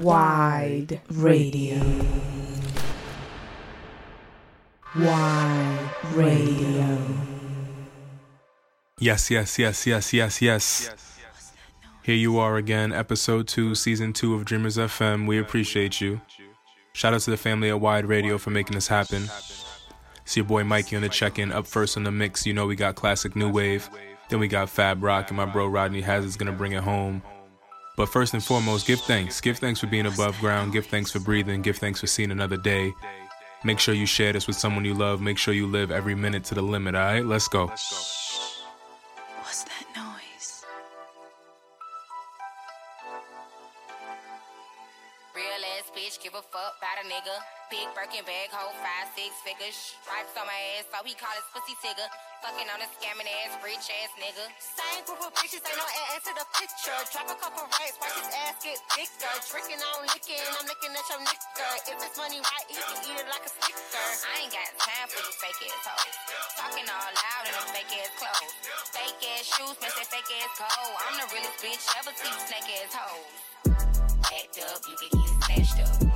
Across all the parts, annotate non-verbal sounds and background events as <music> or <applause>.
Wide Radio. Wide Radio. Yes, yes, yes, yes, yes, yes. Here you are again, episode two, season two of Dreamers FM. We appreciate you. Shout out to the family at Wide Radio for making this happen. It's your boy Mikey on the check in. Up first on the mix, you know we got classic new wave. Then we got Fab Rock, and my bro Rodney Hazard's gonna bring it home. But first and foremost, give thanks. Give thanks for being above ground. Give thanks for breathing. Give thanks for seeing another day. Make sure you share this with someone you love. Make sure you live every minute to the limit, alright? Let's go. What's that noise? Real ass bitch, give a fuck about a nigga. Big Birkin bag, hold five, six figures. Stripes on my ass, so he call his pussy tigger. Fucking on a scamming ass, rich ass nigga. Same group of bitches, ain't no add to the picture. Drop a couple racks, watch his ass get bigger. Drinking on licking, I'm looking at your nigga. If it's money right, he can eat it like a snicker. I ain't got time for you fake ass hoes. Talking all loud in them fake ass clothes. Fake ass shoes, match that fake ass coat. I'm the realest bitch ever see snake ass hoes. Act up, you can get snatched up.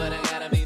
But I gotta be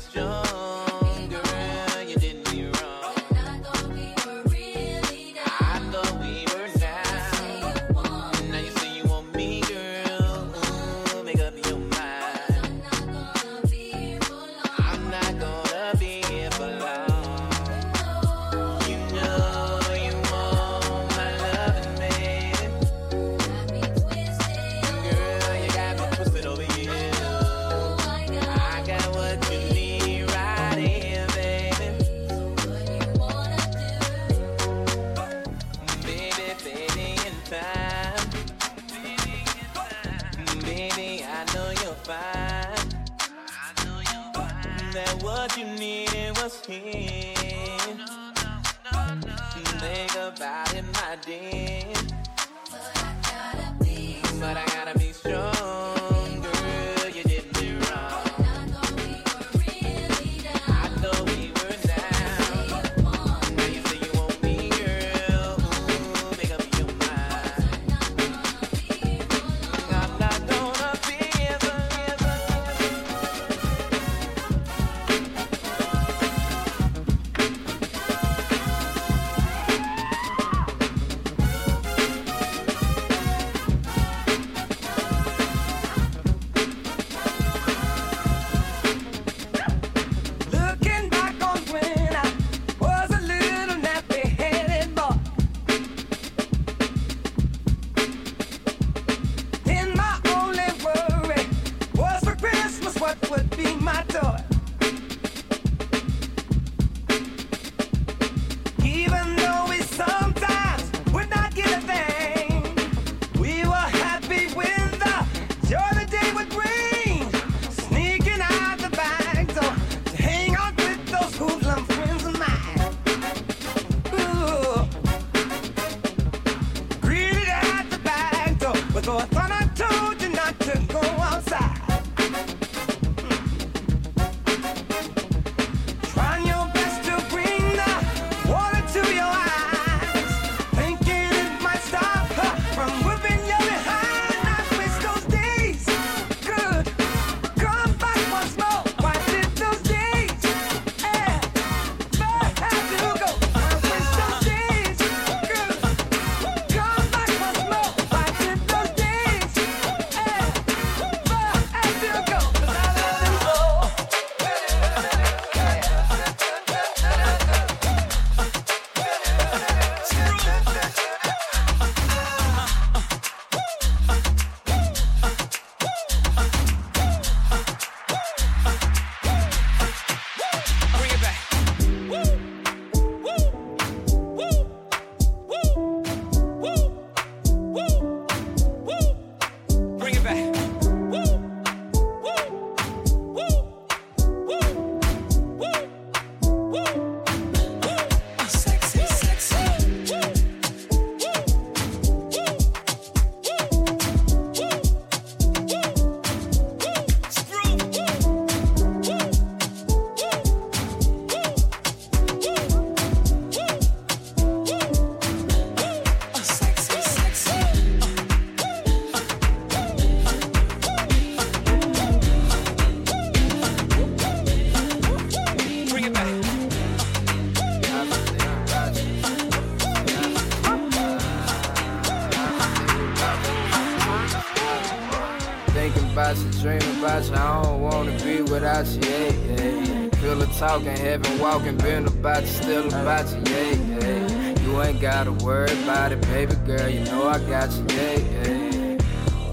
about you. I don't wanna be without you, yeah, yeah. Feel the talking, heaven walking, been about you, still about you, yeah, yeah. You ain't gotta worry about it, baby girl. You know I got you, yeah, yeah.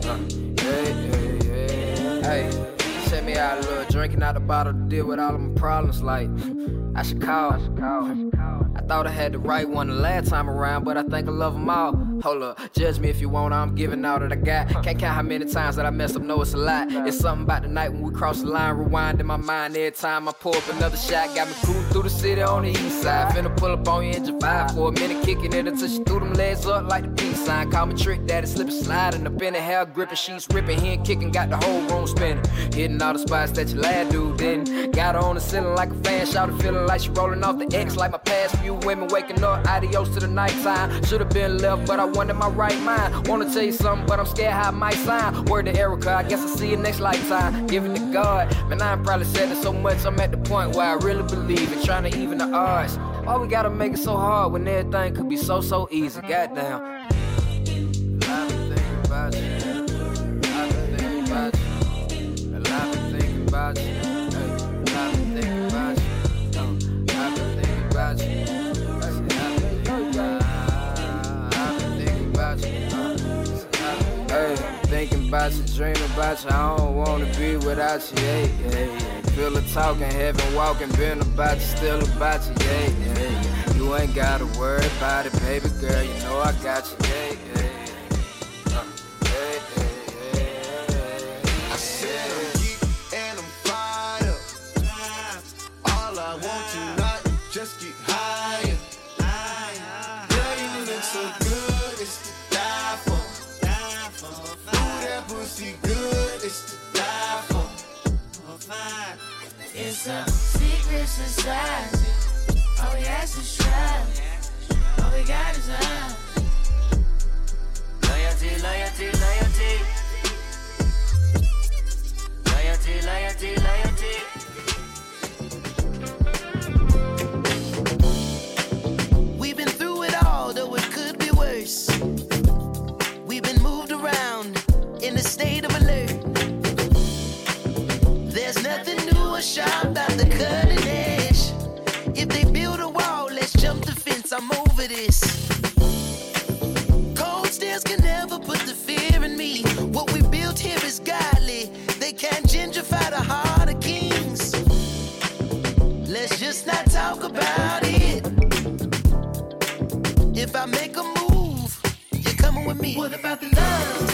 Uh, yeah, yeah, send me out a little drinking out the bottle to deal with all of my problems. Like, I should call. I should call. I thought I had the right one the last time around, but I think I love them all. Hold up, judge me if you want, I'm giving all that I got. Can't count how many times that I messed up, know it's a lot. It's something about the night when we cross the line, rewind in my mind every time I pull up another shot. Got me cruising through the city on the east side. Finna pull up on you in July for a minute, kicking it until she threw them legs up like the peace sign. Call me trick daddy, slipping, sliding up in the hair, gripping, sheets ripping, hand kicking, got the whole room spinning. Hitting all the spots that your lad dude didn't. Got her on the ceiling like a fan, shouted feeling like she rolling off the X like my past few women waking up. Adios to the nighttime. Should've been left, but I wanted my right mind. Wanna tell you something, but I'm scared how it might sign. Word to Erica, I guess I'll see you next lifetime. Give it to God. Man, I ain't probably said it so much, I'm at the point where I really believe it. Trying to even the odds. Why we gotta make it so hard when everything could be so, so easy? Goddamn. About you, dreaming about you. I don't wanna be without you. Yeah, yeah. Feel the talking, heaven walking, been about you, still about you. Yeah, yeah. You ain't gotta worry about it, baby girl. You know I got you. Yeah, yeah. Secret society. All we ask is try. All we got is love. Loyalty, loyalty, loyalty. Loyalty, loyalty, loyalty. We've been through it all, though it could be worse. We've been moved around in a state of alert. There's nothing new or sharp about the cutting jump. I'm over this. Cold stairs can never put the fear in me. What we built here is godly. They can't gentrify the heart of kings. Let's just not talk about it. If I make a move, you're coming with me. What about the love?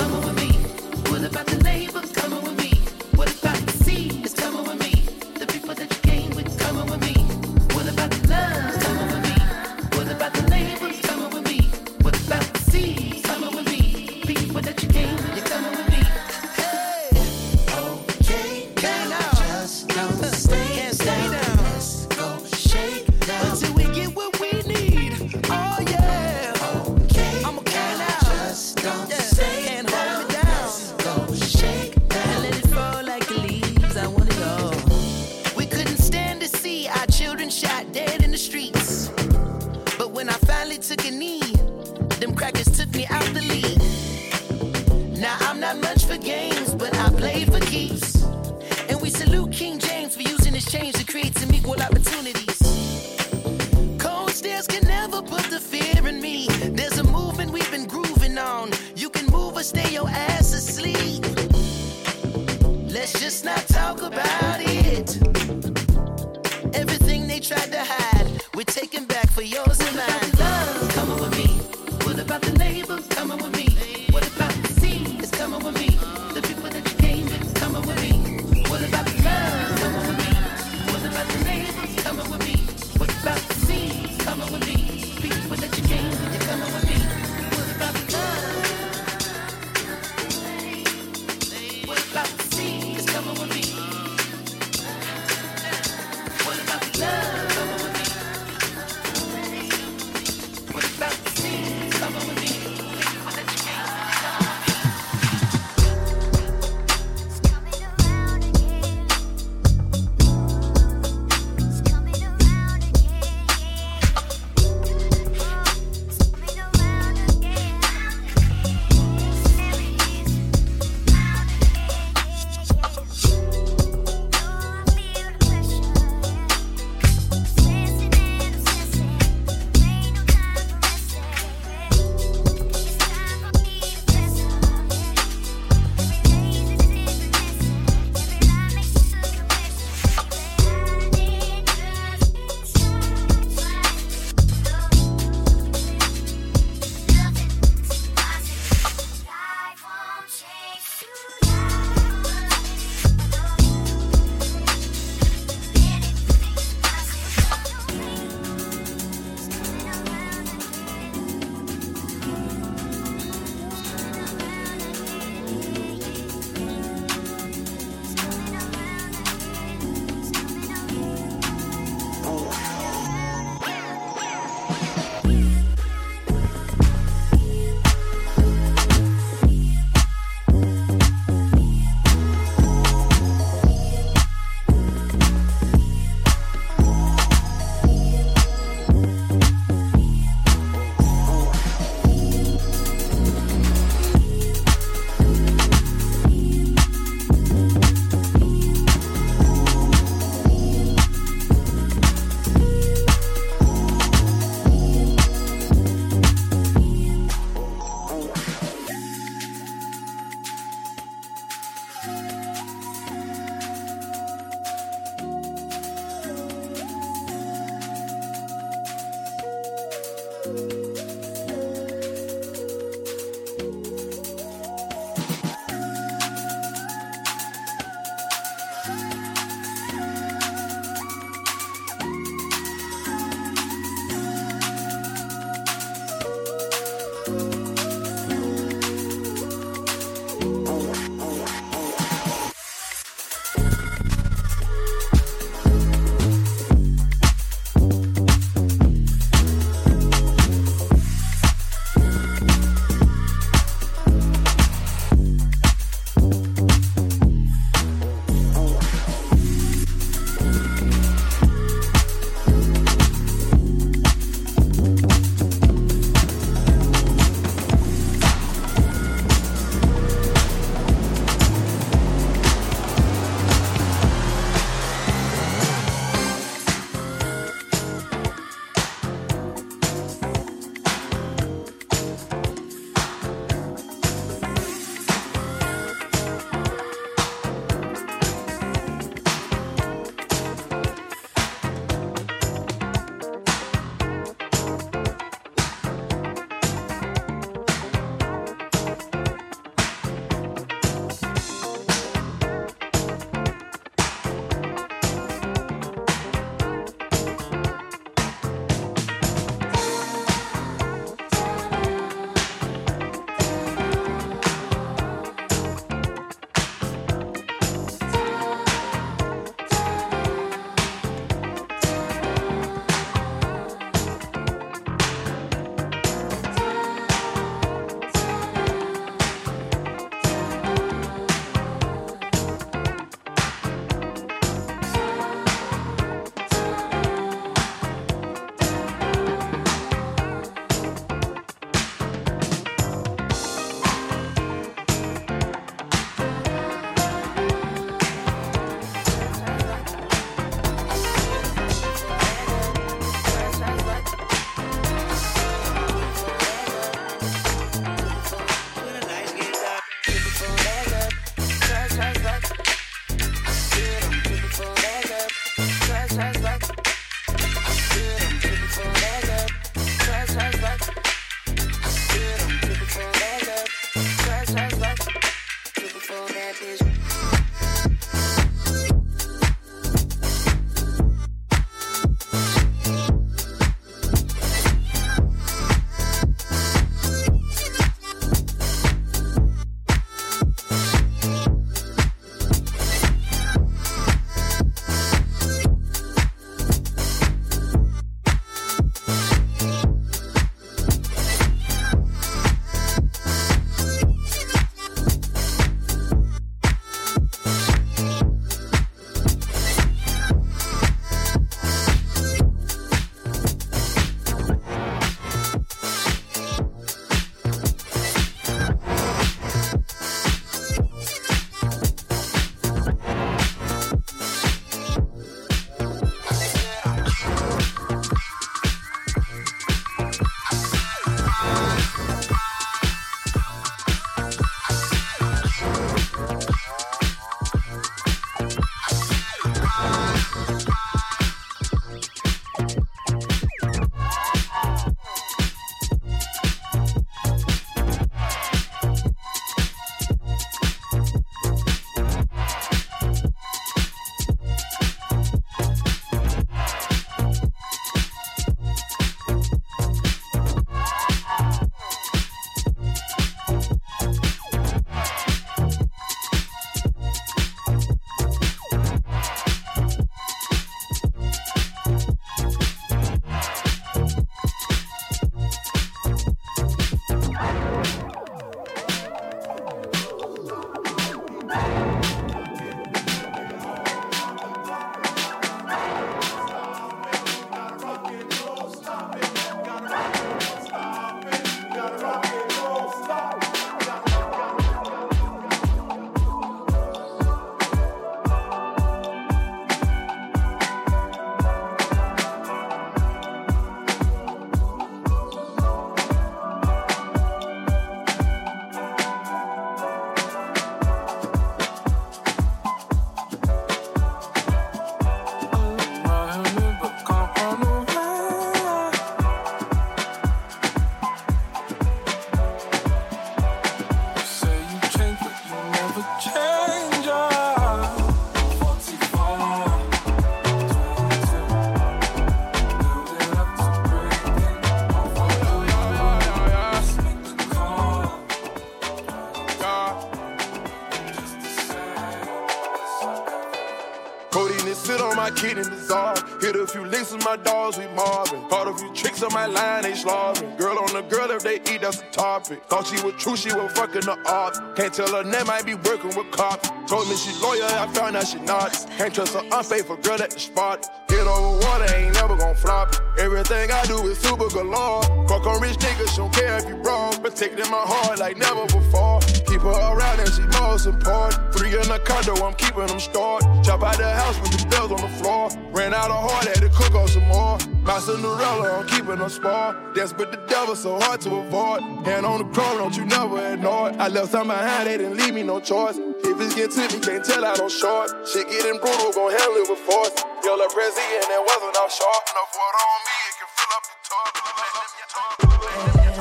On my line, they slobbing. Girl on the girl, if they eat, that's a topic. Thought she was true, she was fucking the op. Can't tell her name, might be working with cops. Told me she loyal, I found out she not. Can't trust her unfaithful girl at the spot. Get over water, ain't never gon' flop. Everything I do is super galore. Fuck on rich niggas, don't care if you broke. Protecting my heart like never before. Keep her around and she most important. Three in a condo, I'm keeping them stored. Chop out the house with the bells on the floor. Ran out of heart, had to cook on some more. My Cinderella, I'm keeping them spar. That's with the devil, so hard to avoid. Hand on the crown, don't you never ignore it. I left some behind, they didn't leave me no choice. If it's get to me, can't tell I don't short. Shit getting brutal, gon' handle it with force. Yellow Prezi and that wasn't off short. Enough water on me, it can fill up the tub.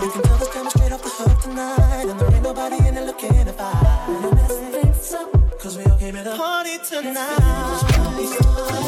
You can tell us coming straight off the hook tonight, and there ain't nobody in there looking to fight. Cause we all came here to party tonight.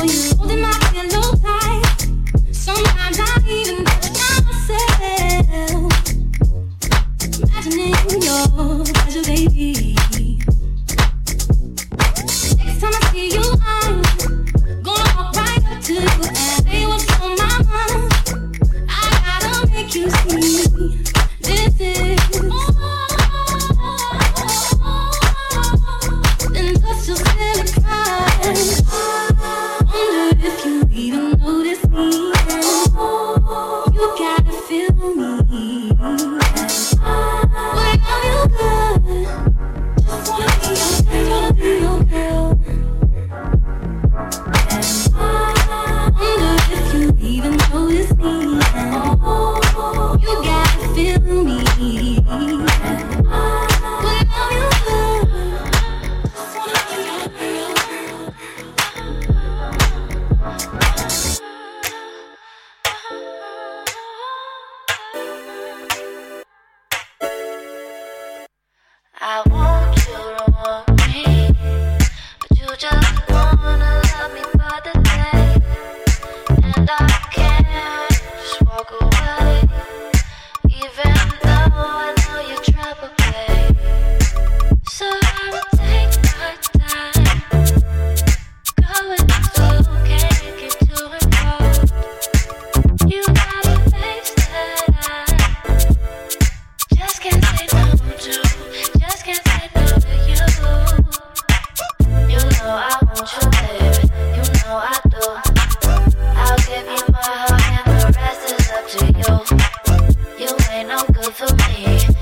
for you. Good for me.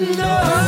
Know.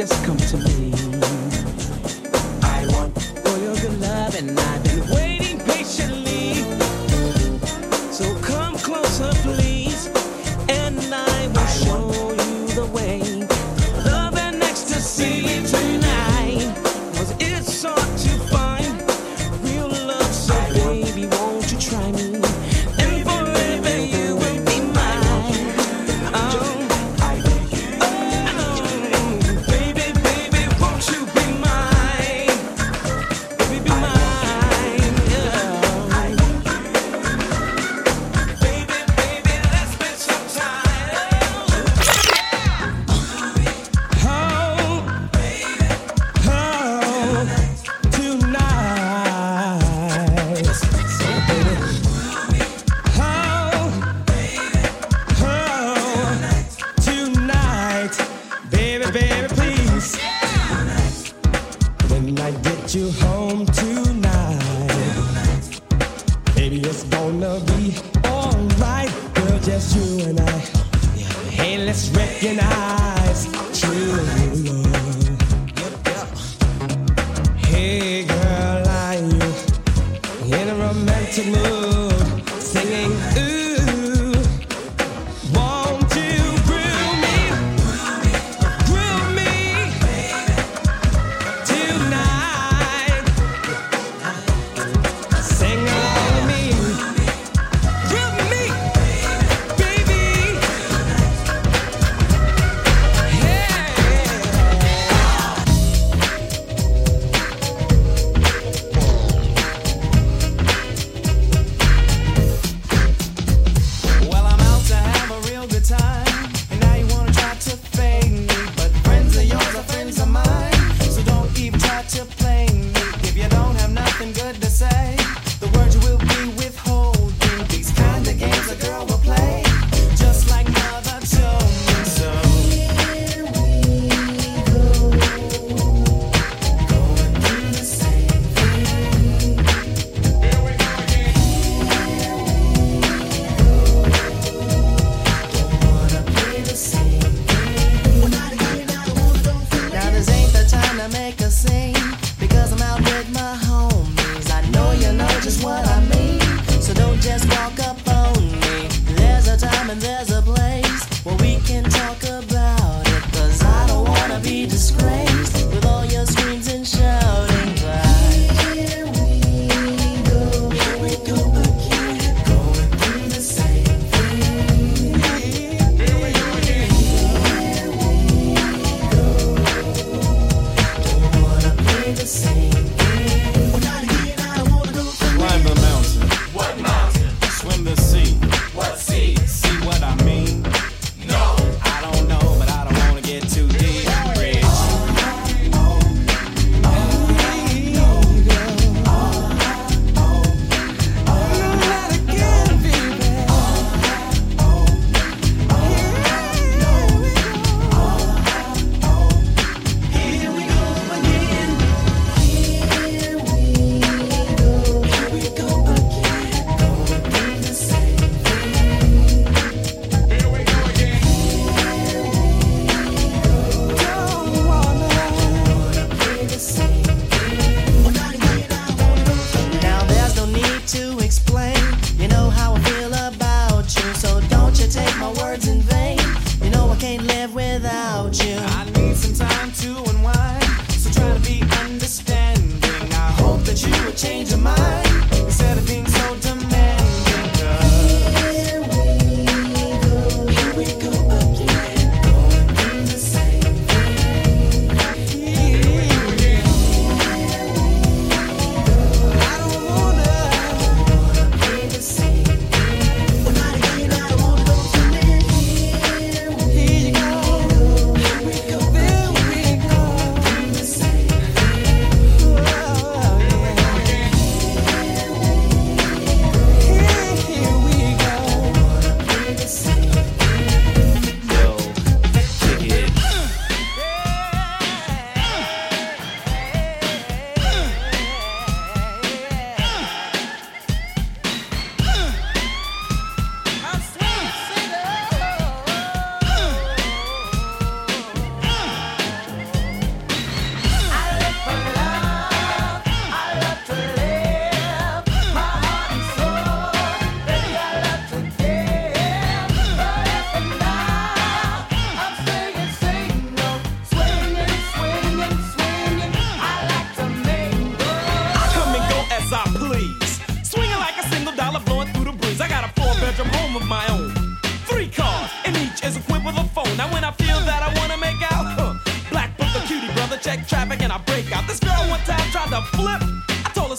Just come to me.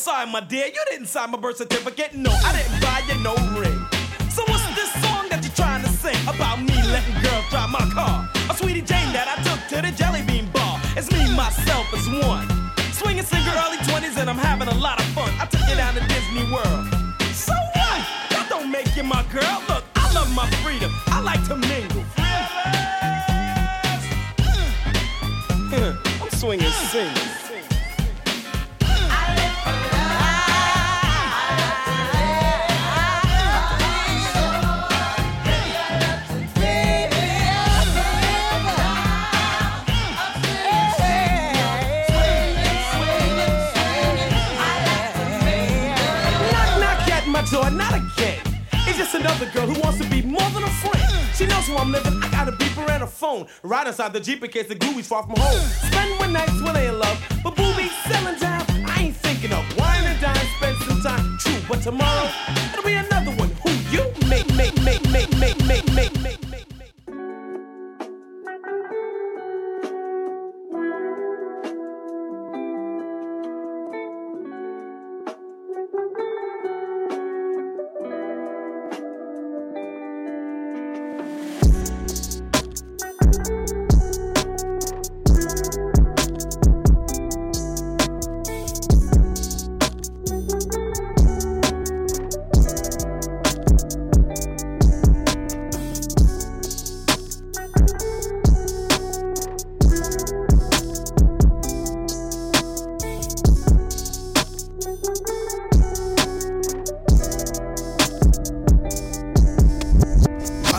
I told her, sorry, my dear, you didn't sign my birth certificate. No, I didn't buy you no ring. So what's this song that you're trying to sing about me letting girls drive my car? A sweetie Jane that I took to the jelly bean bar. It's me, myself, as one. Swinging single early 20s and I'm having a lot of fun. I took you down to Disney World. So what? That don't make you my girl. Look, I love my freedom. I like to mingle. Mm. I'm swinging single. Another girl who wants to be more than a friend. She knows who I'm living, I got a beeper and a phone. Right inside the Jeep in case the Gooey's far from home. Spend one night when they in love, but boobies selling down. I ain't thinking of wine and dine, spend some time. True, but tomorrow, it'll be another one. Who you make, make, make, make, make,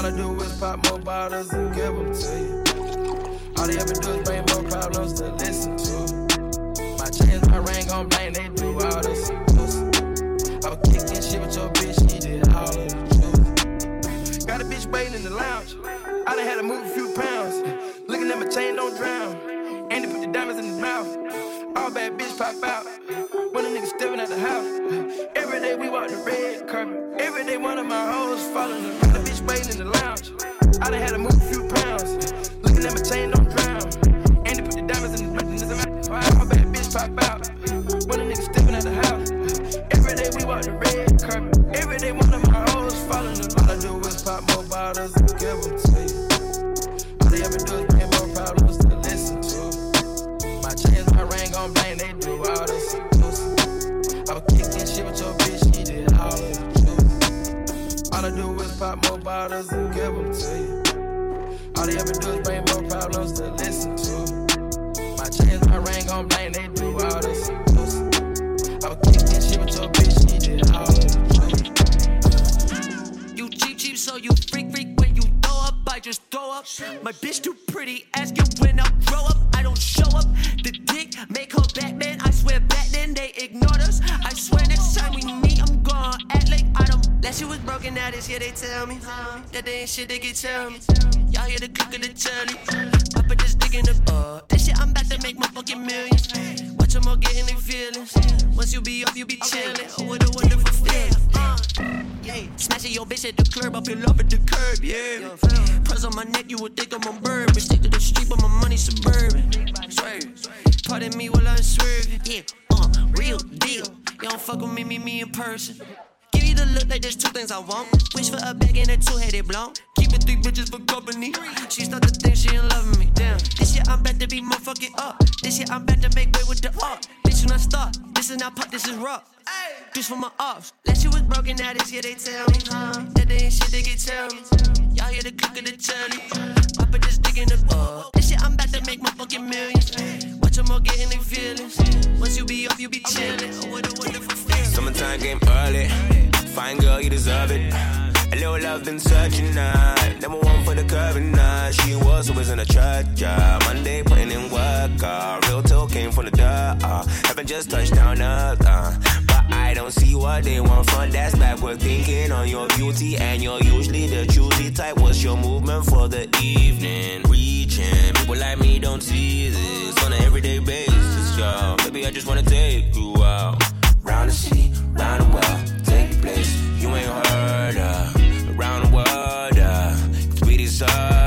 All I do is pop more bottles and give them to you. All they ever do is bring more problems to listen to. My chains, my ring on blank, they do all this. I was kicking shit with your bitch, she did all of the juice. Got a bitch waiting in the lounge. I done had to move a few pounds. Looking at my chain, don't drown. And they put the diamonds in his mouth. All bad bitch pop out. When a nigga stepping at the house. Every day we walk the red carpet. Every day one of my hoes following the A waiting in the lounge. I done had to move a few pounds. Looking at my chain, don't drown. And they put the diamonds in his mouth. All bad bitch pop out. When a nigga stepping at the house. Every day we walk the red carpet. Every day one of my hoes following the All I do is pop more bottles pop and give them to you. All they ever do is bring more problems to listen to. My chains, my ring on blank, they do all this. I was kicking shit with your bitch, she did all You cheap, cheap, so you freak, freak when you throw up. I just throw up. My bitch too pretty, ask you when I grow up. I don't show up. The dick make her Batman. I swear Batman, they ignored us. I swear next time we Last year was broken, now this year they tell me that they ain't shit they can tell me. Y'all hear the click of the telly. This dick in the uh. This shit I'm about to make my fucking millions. Watch them all getting their feelings. Once you be up, you be chillin'. Oh, what a wonderful feeling. Uh, yeah. Smashing your bitch at the curb, I feel love at the curb, yeah. Press on my neck, you would think I'm a bird. But stick to the street, but my money suburban. Swerve. Pardon me while I'm swerving. Yeah, uh, real deal. You don't fuck with me, meet me in person. Look like there's two things I want. Wish for a bag and a two-headed blonde. Keep it three bitches for company. She start to think she ain't loving me. Damn. This year I'm about to be motherfucking up. This year I'm about to make way with the up. Bitch, you not stop. This is not pop, this is rock. This for my ops. Last year was broken, now this year they tell me that they ain't shit they can tell me. Y'all hear the click of the telly. I this dick in the uh. This shit I'm about to make my fucking millions. Watch them all getting their feelings. Once you be up, you be chillin'. Oh, what a wonderful feeling. Summertime came early. Fine girl, you deserve it. A little love been searching night. Number one for the curving night. She was always in a church, yeah. Monday putting in work, uh. Real talk came from the dirt, uh. Haven't just touched down earth, uh. But I don't see what they want front. That's backward thinking on your beauty. And you're usually the choosy type. What's your movement for the evening? Reaching. People like me don't see this on an everyday basis, yo. Maybe I just wanna take you out. Round the city, round the world, place. You ain't heard her. Around the world, uh, we deserve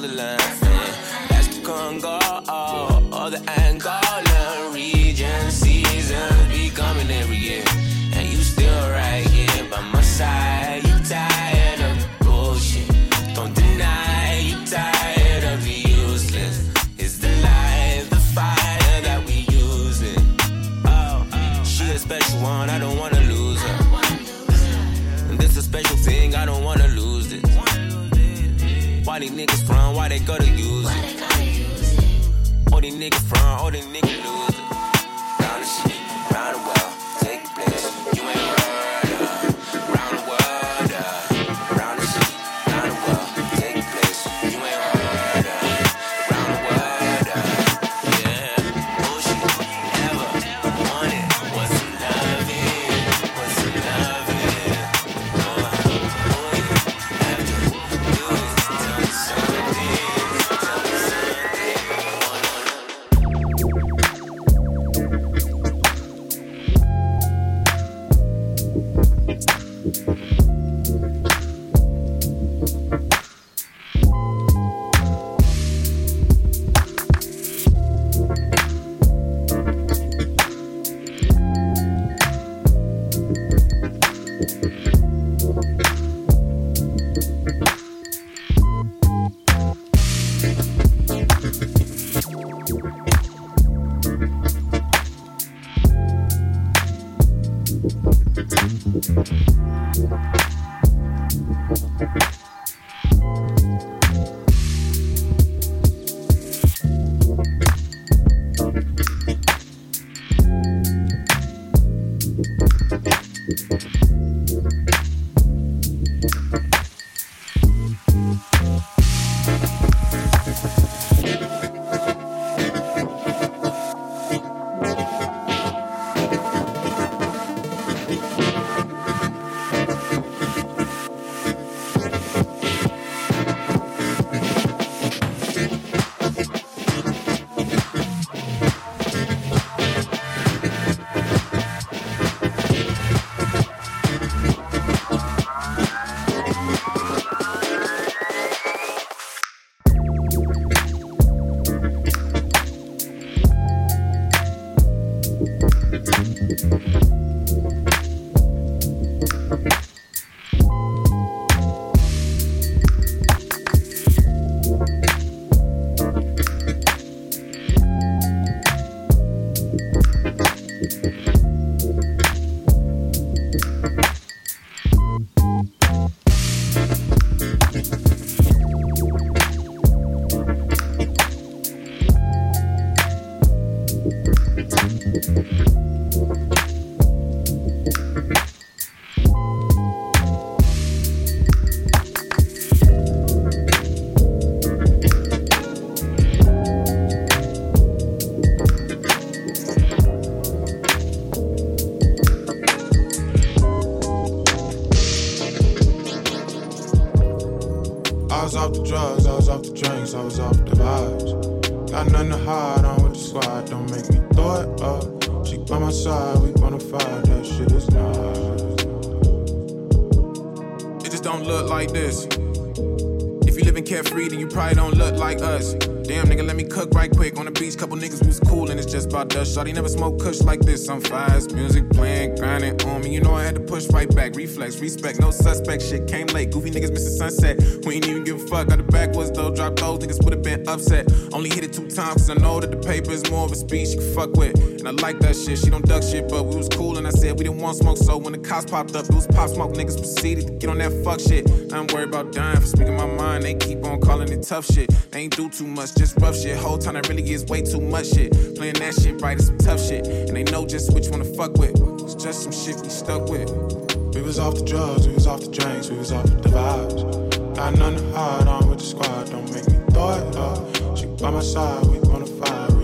motherland. Yeah. That's the Congo all the Angola. Niggas don't look like this. If you live living carefree, then you probably don't look like us. Damn, nigga, let me cook right quick. On the beach, couple niggas was cool, and it's just about dust. Shawty never smoke kush like this. I'm fast, music playing, grinding on me. You know I had to push right back. Reflex, respect, no suspect. Shit came late. Goofy niggas missing sunset. We ain't even give a fuck. Got the backwards though. Drop those niggas would have been upset. Only hit it two times, cause I know that the paper is more of a speech you can fuck with. And I like that shit. She don't duck shit, but we was cool, and I said we didn't want smoke. So when the cops popped up, it was pop smoke. Niggas proceeded to get on that fuck shit. I'm worried about dying for speaking my mind. They keep on calling it tough shit. They ain't do too much, just rough shit. Whole time that really is way too much shit. Playing that shit right is some tough shit. And they know just which one to fuck with. It's just some shit we stuck with. We was off the drugs, we was off the drinks, we was off the vibes. Got nothing to hide, on with the squad, don't make me throw it up. She by my side, we bona fide,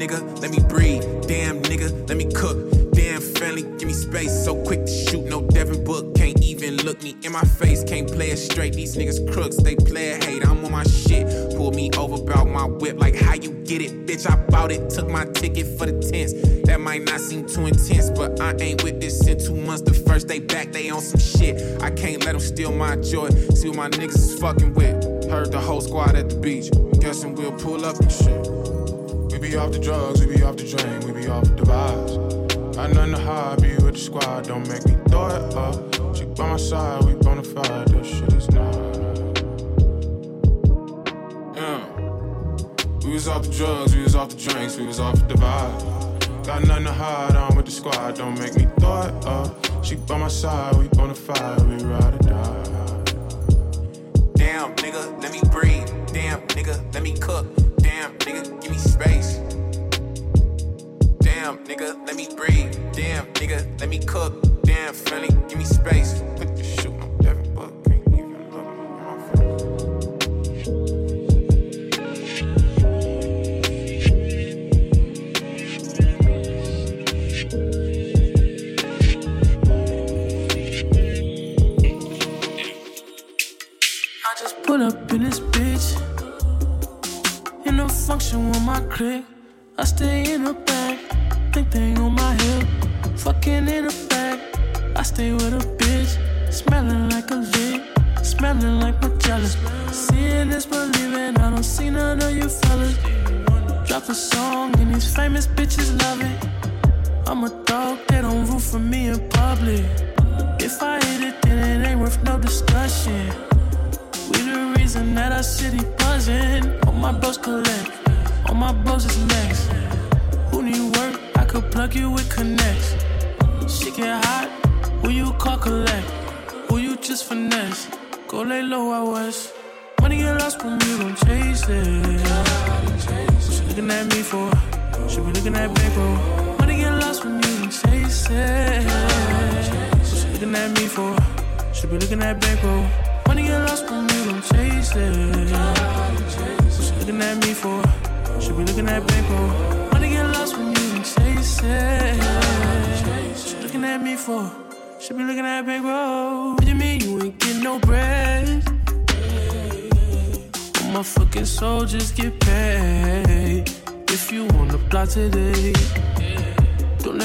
nigga, let me breathe. Damn nigga, let me cook. Damn family, give me space. So quick to shoot, no Devin Book. Can't even look me in my face. Can't play it straight. These niggas crooks, they play it hate. I'm on my shit. Pull me over, bout my whip. Like how you get it, bitch. I bought it, took my ticket for the tents. That might not seem too intense, but I ain't with this in two months. The first day back, they on some shit. I can't let them steal my joy. See what my niggas is fucking with. Heard the whole squad at the beach. Guessing we'll pull up and shit. Be off the drugs, we be off the drink, we be off the vibes. Got nothing to hide, be with the squad, don't make me throw it up. She by my side, we bona fide, that shit is nice. Yeah. We was off the drugs, we was off the drinks, we was off the vibe. Got nothing to hide, I'm with the squad, don't make me throw it up. She by my side, we bona fide, we ride or die. Damn, nigga, let me breathe. Damn, nigga, let me cook. Cook.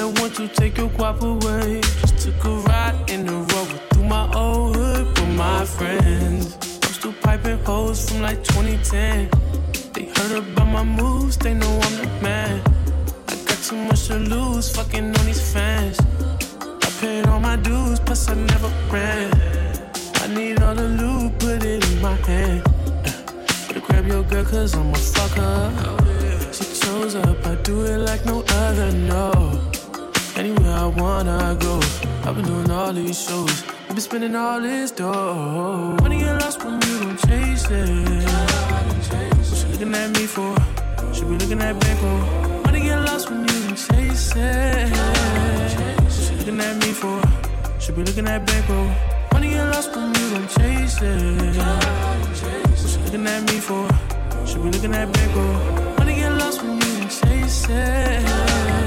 Let one to take your guap away. Just took a ride in the road through my old hood with my friends. I'm still piping hoes from like 2010. They heard about my moves, they know I'm the man. I got too much to lose, fucking on these fans. I paid all my dues, plus I never ran. I need all the loot, put it in my hand. Better grab your girl, cause I'm a fucker. She chose up, I do it like no other, no. Anywhere I wanna go, I've been doing all these shows. I've been spending all this dough. Money get lost when you don't chase it. What she looking at me for? She be looking at bankroll. Money get lost when you don't chase it. What she looking at me for? She be looking at bankroll. Money get lost when you don't chase it. What she looking at me for? She be looking at bankroll. Money get lost when you don't chase it.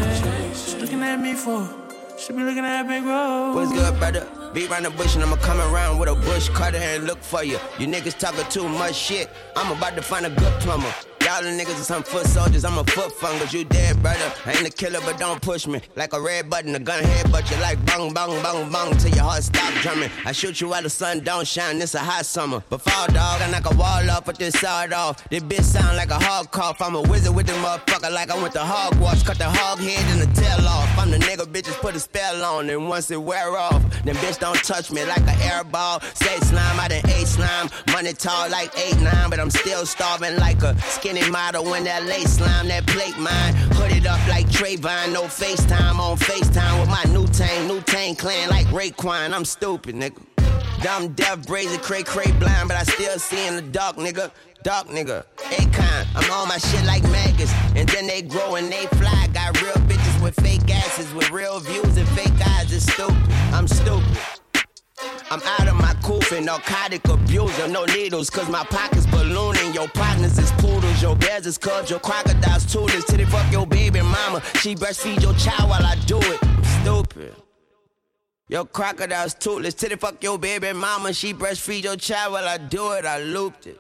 Looking at me for? She be looking at bankroll. What's good, brother? Beat round the bush and I'ma come around with a bush cutter and look for you. You niggas talking too much shit. I'm about to find a good plumber. Y'all the niggas are some foot soldiers, I'm a foot fungus. You dead, brother. I ain't a killer, but don't push me. Like a red button, a gun head, but you like bang, bang, bang, bang till your heart stop drumming. I shoot you while the sun don't shine, it's a hot summer. But fall dog, I knock a wall off with this sawed off. This bitch sound like a hog cough. I'm a wizard with this motherfucker like I went to Hogwarts. Cut the hog head and the tail off. I'm the nigga bitches put a spell on, and once it wear off, then bitch don't touch me like an air ball. Say slime, I done ate slime. Money tall like 8'9, but I'm still starving like a skinny model when that lace slime, that plate mine. Hooded up like Trayvon, no FaceTime on FaceTime with my new tang, new tang clan like Raekwon. I'm stupid, nigga. Dumb, deaf, brazen, cray, cray, blind, but I still see in the dark, nigga. Dark nigga, Akon, I'm on my shit like maggots. And then they grow and they fly. Got real bitches with fake asses, with real views and fake eyes. It's stupid, I'm stupid. I'm out of my coffin, narcotic abuser, no needles, cause my pockets ballooning. Your partners is poodles, your bears is cubs, your crocodiles tutors. Till they fuck your baby mama, she breastfeed your child while I do it. Stupid. Your crocodile's toothless, till they fuck your baby mama, she breastfeed your child while I do it. I looped it.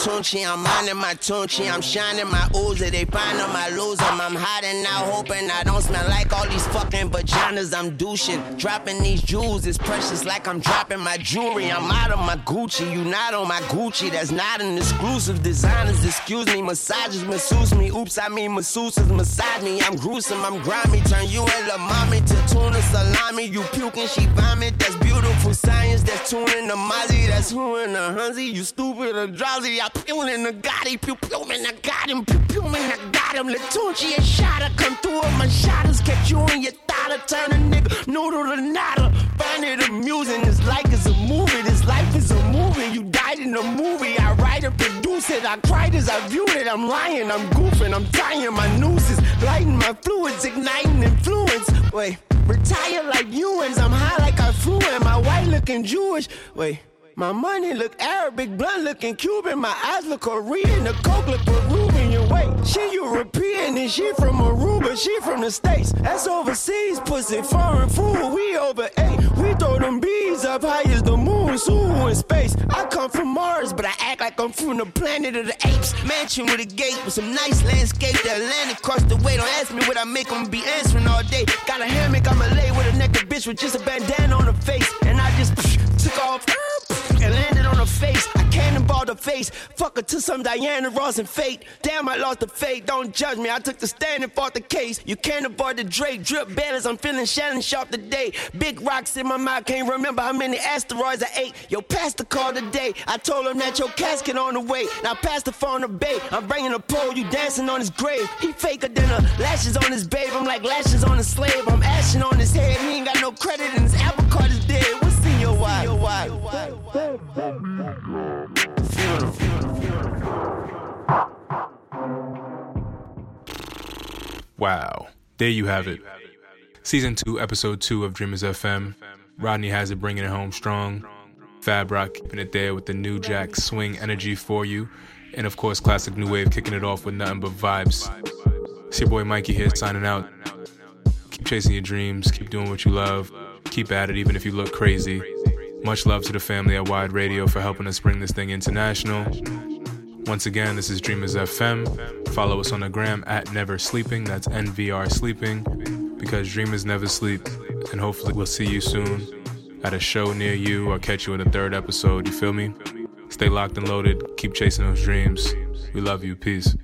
Tunchi, I'm minding my tunchi, I'm shining my Uzi, they find on my loser. I'm hiding out, hoping I don't smell like all these fucking vaginas. I'm douching, dropping these jewels, it's precious like I'm dropping my jewelry. I'm out of my Gucci, you not on my Gucci, that's not an exclusive. Designers, excuse me, massages, masseuse me. Oops, I mean masseuses, massage me. I'm gruesome, I'm grimy, turn you into mommy to tuna salami. You puking, she vomit, that's beautiful science, that's tuning the Mozzie, that's who in the Hunzy. You stupid or drowsy, I pew in the Gotti, pew pew man, I got him, pew pew man, I got him. Latunchi and shot come through with my shotters, catch you in your thought, turn a nigga noodle to nada. Find it amusing. It's like it's a movie. This life is a movie. You died in a movie. I write and produce it. I cried as I viewed it. I'm lying. I'm goofing. I'm tying my nooses. Lighting my fluids. Igniting influence. Wait. Retire like Ewans. I'm high like I flew in. My white looking Jewish. Wait. My money look Arabic, blunt looking Cuban. My eyes look Korean, the coke look Peruvian. Wait, she European and she from Aruba, she from the States. That's overseas, pussy, foreign food. We over eight. We throw them bees up high as the moon, so in space. I come from Mars, but I act like I'm from the planet of the apes. Mansion with a gate with some nice landscape. The Atlantic across the way. Don't ask me what I make, I'ma be answering all day. Got a hammock, I'ma lay with a naked bitch with just a bandana on her face. And I just <laughs> took off and landed on her face. I cannonballed her face. Fuck her to some Diana Ross and fate. Damn, I lost the faith. Don't judge me. I took the stand and fought the case. You can't avoid the Drake drip balance. I'm feeling Shannon Sharpe today. Big rocks in my mouth. Can't remember how many asteroids I ate. Yo, pastor called today. I told him that your casket on the way. Now pass the phone to Bay. I'm bringing a pole. You dancing on his grave. He faker than a lashes on his babe. I'm like lashes on a slave. I'm ashing on his head. He ain't got no credit and his apple cart is dead. What's your Wow. There you have it. Season 2, Episode 2 of Dreamers FM. Rodney has it bringing it home strong. Fab Rock keeping it there with the new Jack swing energy for you. And of course, classic new wave kicking it off with nothing but vibes. It's your boy Mikey here signing out. Keep chasing your dreams, keep doing what you love, keep at it even if you look crazy. Much love to the family at Wide Radio for helping us bring this thing international. Once again, this is Dreamers FM. Follow us on the gram at Never Sleeping. That's NVR Sleeping. Because dreamers never sleep. And hopefully, we'll see you soon at a show near you or catch you in the third episode. You feel me? Stay locked and loaded. Keep chasing those dreams. We love you. Peace.